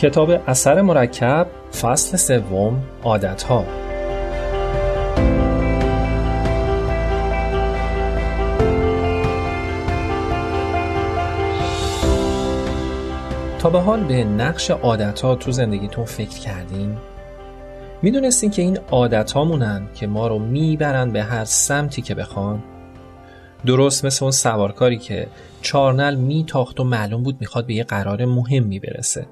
کتاب اثر مرکب فصل سوم عادت ها تا به حال به نقش عادت ها تو زندگیتون فکر کردین؟ می‌دونستین که این عادت هامونن که ما رو می‌برن به هر سمتی که بخوان؟ درست مثل اون سوارکاری که چارنل میتاخت و معلوم بود می‌خواد به یه قرار مهمی برسه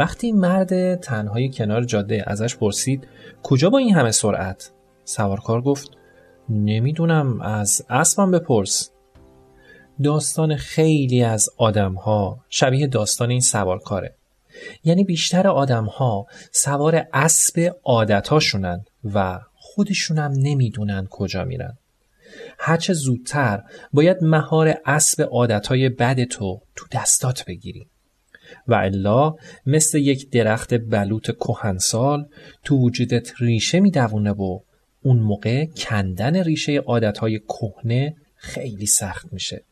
وقتی مرد تنهای کنار جاده ازش پرسید کجا با این همه سرعت؟ سوارکار گفت نمی‌دونم از اسبم بپرس. داستان خیلی از آدمها شبیه داستان این سوارکاره. یعنی بیشتر آدمها سوار اسب عادتهاشونن و خودشونم نمی‌دونن کجا میرن. هرچه زودتر باید مهار اسب عادتهای بد تو تو دستات بگیری. و الا مثل یک درخت بلوط کهنسال تو وجودت ریشه میدوونه و اون موقع کندن ریشه عادتهای کهنه خیلی سخت میشه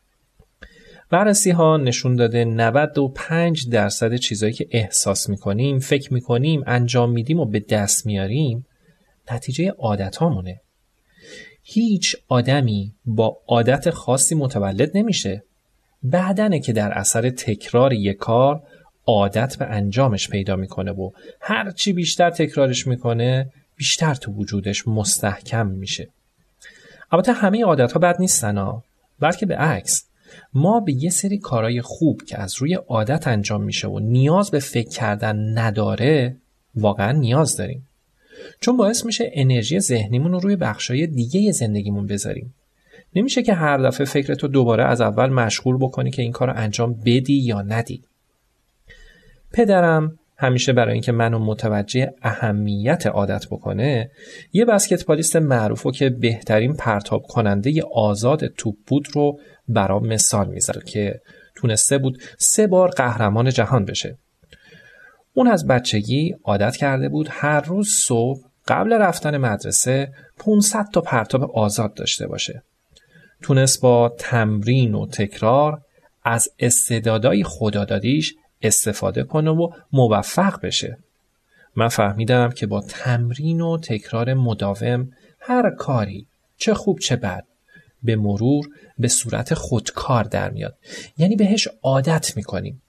بررسی ها نشون داده 95 درصد چیزایی که احساس می‌کنیم، فکر می‌کنیم، انجام میدیم و به دست میاریم نتیجه عادت هامونه. هیچ آدمی با عادت خاصی متولد نمیشه. بعدنه که در اثر تکرار یک کار عادت به انجامش پیدا می‌کنه و هرچی بیشتر تکرارش می‌کنه بیشتر تو وجودش مستحکم میشه. البته همه عادت ها بد نیستن ها بلکه به عکس. ما به یه سری کارهای خوب که از روی عادت انجام میشه و نیاز به فکر کردن نداره واقعا نیاز داریم. چون باعث میشه انرژی ذهنیمون رو روی بخشای دیگه زندگیمون بذاریم. نمیشه که هر دفعه فکرتو دوباره از اول مشغول بکنی که این کار رو انجام بدی یا ندی. پدرم همیشه برای اینکه منو متوجه اهمیت عادت بکنه یه بسکتبالیست معروف و که بهترین پرتاب کننده آزاد توپ بود رو برام مثال می‌ذاره که تونسته بود سه بار قهرمان جهان بشه. اون از بچگی عادت کرده بود هر روز صبح قبل رفتن مدرسه 500 تا پرتاب آزاد داشته باشه. تونست با تمرین و تکرار از استعدادای خدادادیش استفاده کنه و موفق بشه. من فهمیدم که با تمرین و تکرار مداوم هر کاری چه خوب چه بد به مرور به صورت خودکار در میاد. یعنی بهش عادت می‌کنیم.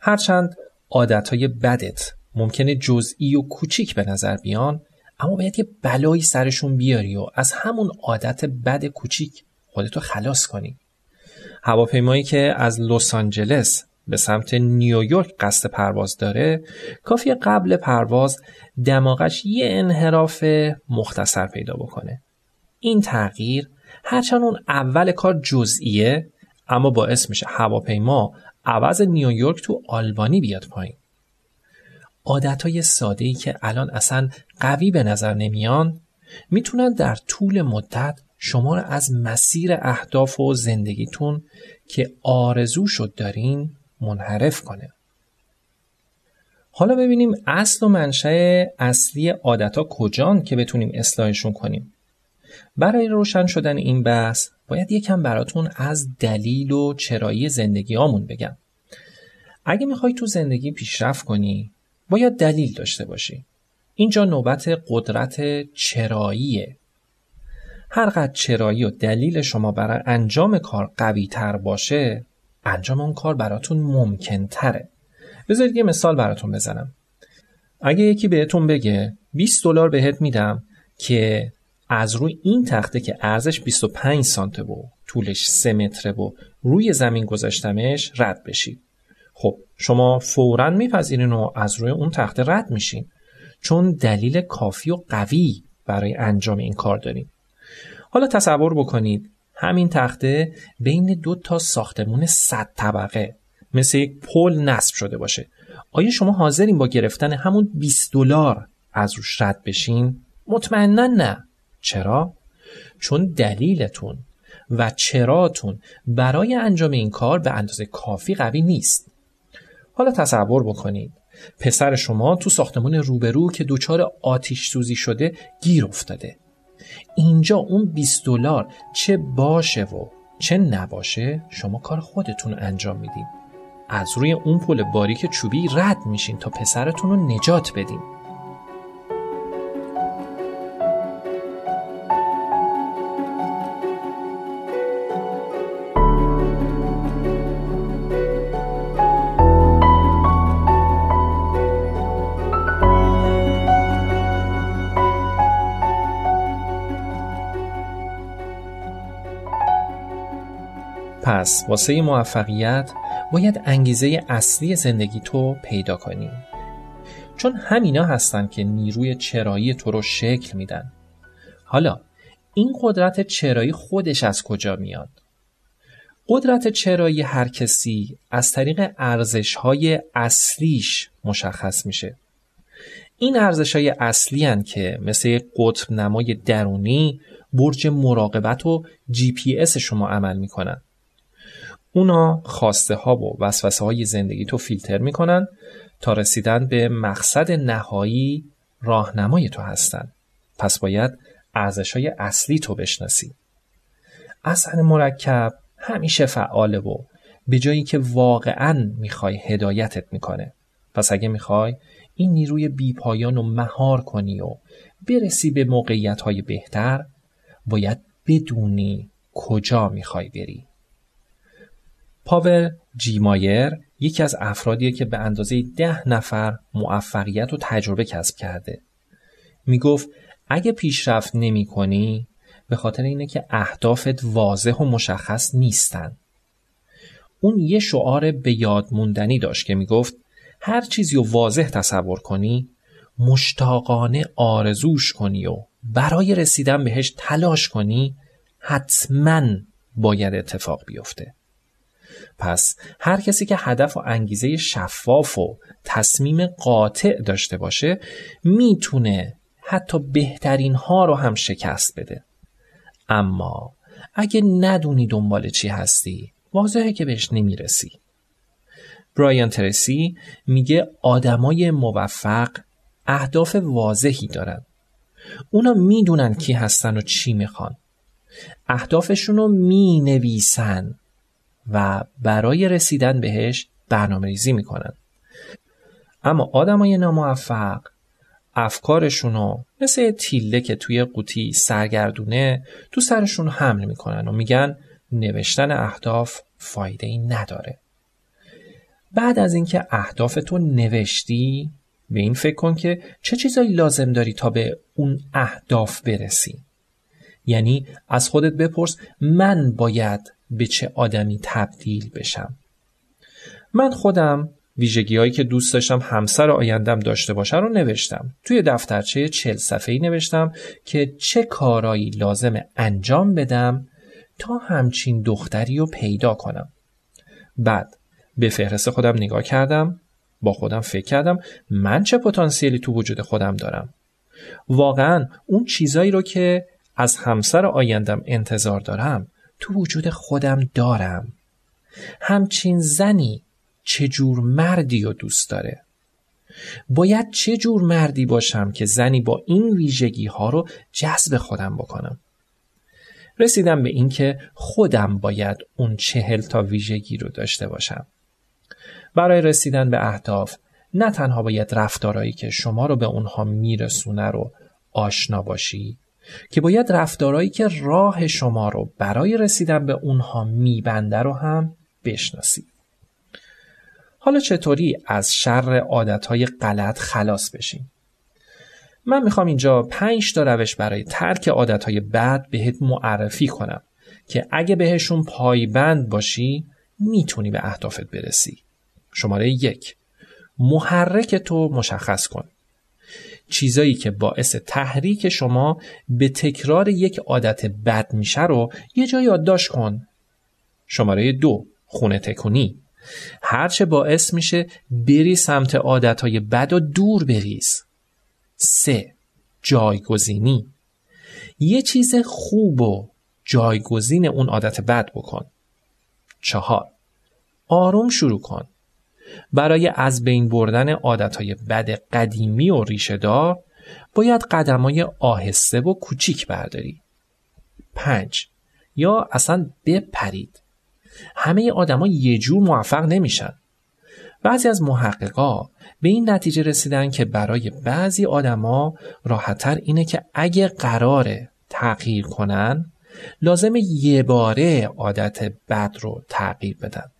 هرچند عادتهای بدت ممکنه جزئی و کوچیک به نظر بیان اما باید یه بلایی سرشون بیاری و از همون عادت بد کوچیک خودتو خلاص کنی. هواپیمایی که از لس آنجلس به سمت نیویورک قصد پرواز داره کافی قبل پرواز دماغش یه انحراف مختصر پیدا بکنه. این تغییر هرچند اون اول کار جزئیه اما باعث میشه هواپیما عوض نیویورک تو آلبانی بیاد پایین. عادت های ساده ای که الان اصلا قوی به نظر نمیان می‌تونن در طول مدت شما رو از مسیر اهداف و زندگیتون که آرزو شد دارین منحرف کنه. حالا ببینیم اصل و منشأ اصلی عادت ها کجان که بتونیم اصلاحشون کنیم. برای روشن شدن این بحث باید یکم براتون از دلیل و چرایی زندگی آمون بگم. اگه می‌خوای تو زندگی پیشرفت کنی باید دلیل داشته باشی اینجا نوبت قدرت چراییه. هر قد چرایی و دلیل شما برای انجام کار قوی تر باشه انجام اون کار براتون ممکن تره بذارید یه مثال براتون بزنم. اگه یکی بهتون بگه 20 دلار بهت میدم که از روی این تخته که ارزش 25 سانته و طولش 3 متره و روی زمین گذاشتمش رد بشید. خب شما فورا میپذیرین و از روی اون تخته رد میشین. چون دلیل کافی و قوی برای انجام این کار داریم حالا تصور بکنید همین تخته بین دو تا ساختمون صد طبقه مثل یک پل نصب شده باشه. آیا شما حاضرین با گرفتن همون 20 دلار از روش رد بشین؟ مطمئنا نه. چرا؟ چون دلیلتون و چراتون برای انجام این کار به اندازه کافی قوی نیست. حالا تصور بکنید. پسر شما تو ساختمون روبرو که دچار آتیش سوزی شده گیر افتاده. اینجا اون 20 دلار چه باشه و چه نباشه شما کار خودتون انجام میدین. از روی اون پل باریک چوبی رد میشین تا پسرتون رو نجات بدین. پس واسه موفقیت باید انگیزه اصلی زندگی تو پیدا کنی. چون همینا هستن که نیروی چرایی تو رو شکل میدن. حالا این قدرت چرایی خودش از کجا میاد؟ قدرت چرایی هر کسی از طریق ارزش های اصلیش مشخص میشه. این ارزش های اصلی هن که مثل قطب نمای درونی برج مراقبت و جی پی اس شما عمل می‌کنن. اونا خواسته ها و وسوسه های زندگی تو فیلتر می‌کنن تا رسیدن به مقصد نهایی راهنمای تو هستن. پس باید ارزش های اصلی تو بشناسی. اصل مرکب همیشه فعاله و به جایی که واقعا می‌خوای هدایتت می‌کنه. پس اگه می‌خوای این نیروی بیپایان رو مهار کنی و برسی به موقعیت های بهتر باید بدونی کجا می‌خوای بری. پاول جیمایر یکی از افرادیه که به اندازه ده نفر موفقیت و تجربه کسب کرده. می گفت اگه پیشرفت نمی کنی به خاطر اینه که اهدافت واضح و مشخص نیستن. اون یه شعار به یاد موندنی داشت که می گفت هر چیزی رو واضح تصور کنی مشتاقانه آرزوش کنی و برای رسیدن بهش تلاش کنی حتما باید اتفاق بیفته. پس هر کسی که هدف و انگیزه شفاف و تصمیم قاطع داشته باشه می‌تونه حتی بهترین ها رو هم شکست بده. اما اگه ندونی دنبال چی هستی واضحه که بهش نمی‌رسی. برایان ترسی میگه آدمای موفق اهداف واضحی دارن. اونا می‌دونن کی هستن و چی می‌خوان. اهدافشون رو می نویسن و برای رسیدن بهش برنامه ریزی می‌کنن. اما آدمای ناموفق افکارشون رو مثل تیله که توی قوطی سرگردونه تو سرشون حمل می‌کنن و میگن نوشتن اهداف فایده ای نداره. بعد از اینکه اهدافتو نوشتی به این فکر کن که چه چیزایی لازم داری تا به اون اهداف برسی. یعنی از خودت بپرس من باید به چه آدمی تبدیل بشم. من خودم ویژگی هایی که دوست داشتم همسر آیندم داشته باشه رو نوشتم. توی دفترچه چل صفحه‌ای نوشتم که چه کارایی لازم انجام بدم تا همچین دختری رو پیدا کنم. بعد به فهرست خودم نگاه کردم با خودم فکر کردم من چه پتانسیلی تو وجود خودم دارم. واقعا اون چیزایی رو که از همسر آیندم انتظار دارم تو وجود خودم دارم. همچین زنی چه جور مردی رو دوست داره؟ باید چه جور مردی باشم که زنی با این ویژگی ها رو جذب خودم بکنم؟ رسیدم به اینکه خودم باید اون چهل تا ویژگی رو داشته باشم. برای رسیدن به اهداف نه تنها باید رفتارهایی که شما رو به اونها میرسونه رو آشنا باشی که باید رفتارهایی که راه شما رو برای رسیدن به اونها میبنده رو هم بشناسید. حالا چطوری از شر عادتهای غلط خلاص بشیم؟ من می‌خوام اینجا پنج تا روش برای ترک عادتهای بد بهت معرفی کنم که اگه بهشون پایبند باشی می‌تونی به اهدافت برسی. شماره یک محرک تو مشخص کن. چیزایی که باعث تحریک شما به تکرار یک عادت بد میشه رو یه جایی یادداشت کن. شماره دو خونه تکونی هرچه باعث میشه بری سمت عادتهای بد و دور بریز. سه جایگزینی یه چیز خوب و جایگزین اون عادت بد بکن. چهار آروم شروع کن. برای از بین بردن عادتهای بد قدیمی و ریشهدار باید قدمای آهسته و کوچیک برداری. پنج یا اصلا بپرید. همه آدما یه جور موفق نمیشن. بعضی از محققا به این نتیجه رسیدن که برای بعضی آدما راحتتر اینه که اگه قراره تغییر کنن لازم یه باره عادت بد رو تغییر بدن.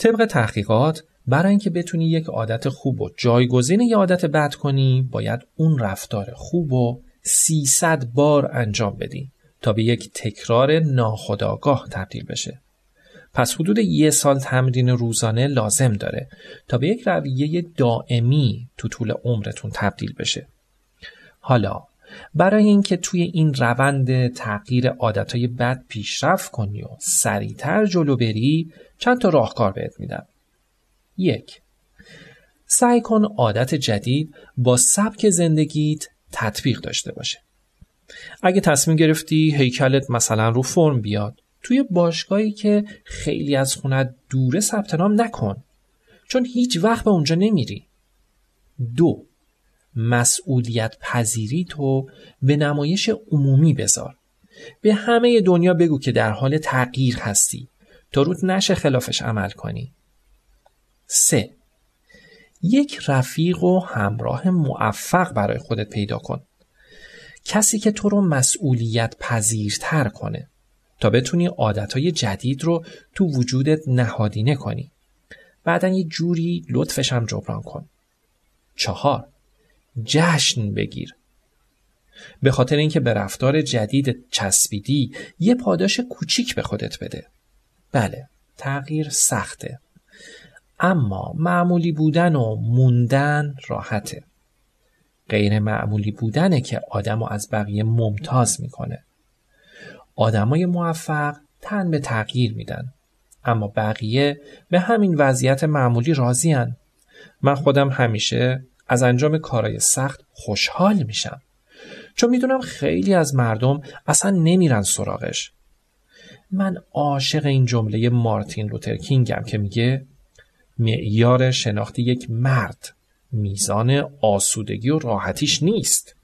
طبق تحقیقات برای اینکه بتونی یک عادت خوب و جایگزین یه عادت بد کنی باید اون رفتار خوب و 300 بار انجام بدی تا به یک تکرار ناخودآگاه تبدیل بشه. پس حدود یه سال تمرین روزانه لازم داره تا به یک رویه دائمی تو طول عمرتون تبدیل بشه. حالا برای اینکه توی این روند تغییر عادتهای بد پیشرفت کنی و سریعتر جلو بری چند تا راهکار بهت میدم. یک سعی کن عادت جدید با سبک زندگیت تطبیق داشته باشه. اگه تصمیم گرفتی هیکلت مثلا رو فرم بیاد توی باشگاهی که خیلی از خونت دوره ثبت نام نکن چون هیچ وقت به اونجا نمیری. دو مسئولیت پذیری تو به نمایش عمومی بذار. به همه دنیا بگو که در حال تغییر هستی تا رود نشه خلافش عمل کنی. سه یک رفیق و همراه موفق برای خودت پیدا کن. کسی که تو رو مسئولیت پذیرتر کنه تا بتونی عادتهای جدید رو تو وجودت نهادینه کنی. بعدا یه جوری لطفش هم جبران کن. چهار جشن بگیر. به خاطر اینکه به رفتار جدید چسبیدی یه پاداش کوچیک به خودت بده. بله، تغییر سخته. اما معمولی بودن و موندن راحته. غیر معمولی بودنه که آدم از بقیه ممتاز می‌کنه. آدمای موفق تن به تغییر میدن. اما بقیه به همین وضعیت معمولی راضیان. من خودم همیشه از انجام کارهای سخت خوشحال میشم. چون می‌دونم خیلی از مردم اصلا نمیرن سراغش. من عاشق این جمله مارتین لوتر کینگم که میگه معیار شناخت یک مرد میزان آسودگی و راحتیش نیست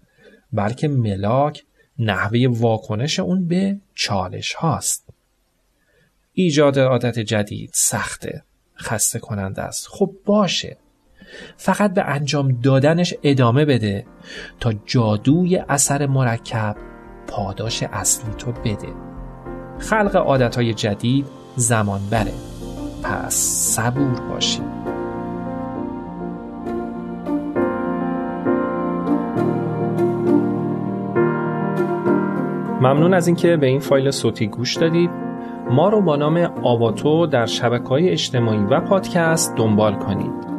بلکه ملاک نحوه واکنش اون به چالش هاست ایجاد عادت جدید سخته خسته کننده است خب باشه فقط به انجام دادنش ادامه بده تا جادوی اثر مرکب پاداش اصلی تو بده. خلق عادتهای جدید زمان بره. پس صبور باشید ممنون از اینکه به این فایل صوتی گوش دادید. ما رو با نام آواتو در شبکه های اجتماعی و پادکست دنبال کنید.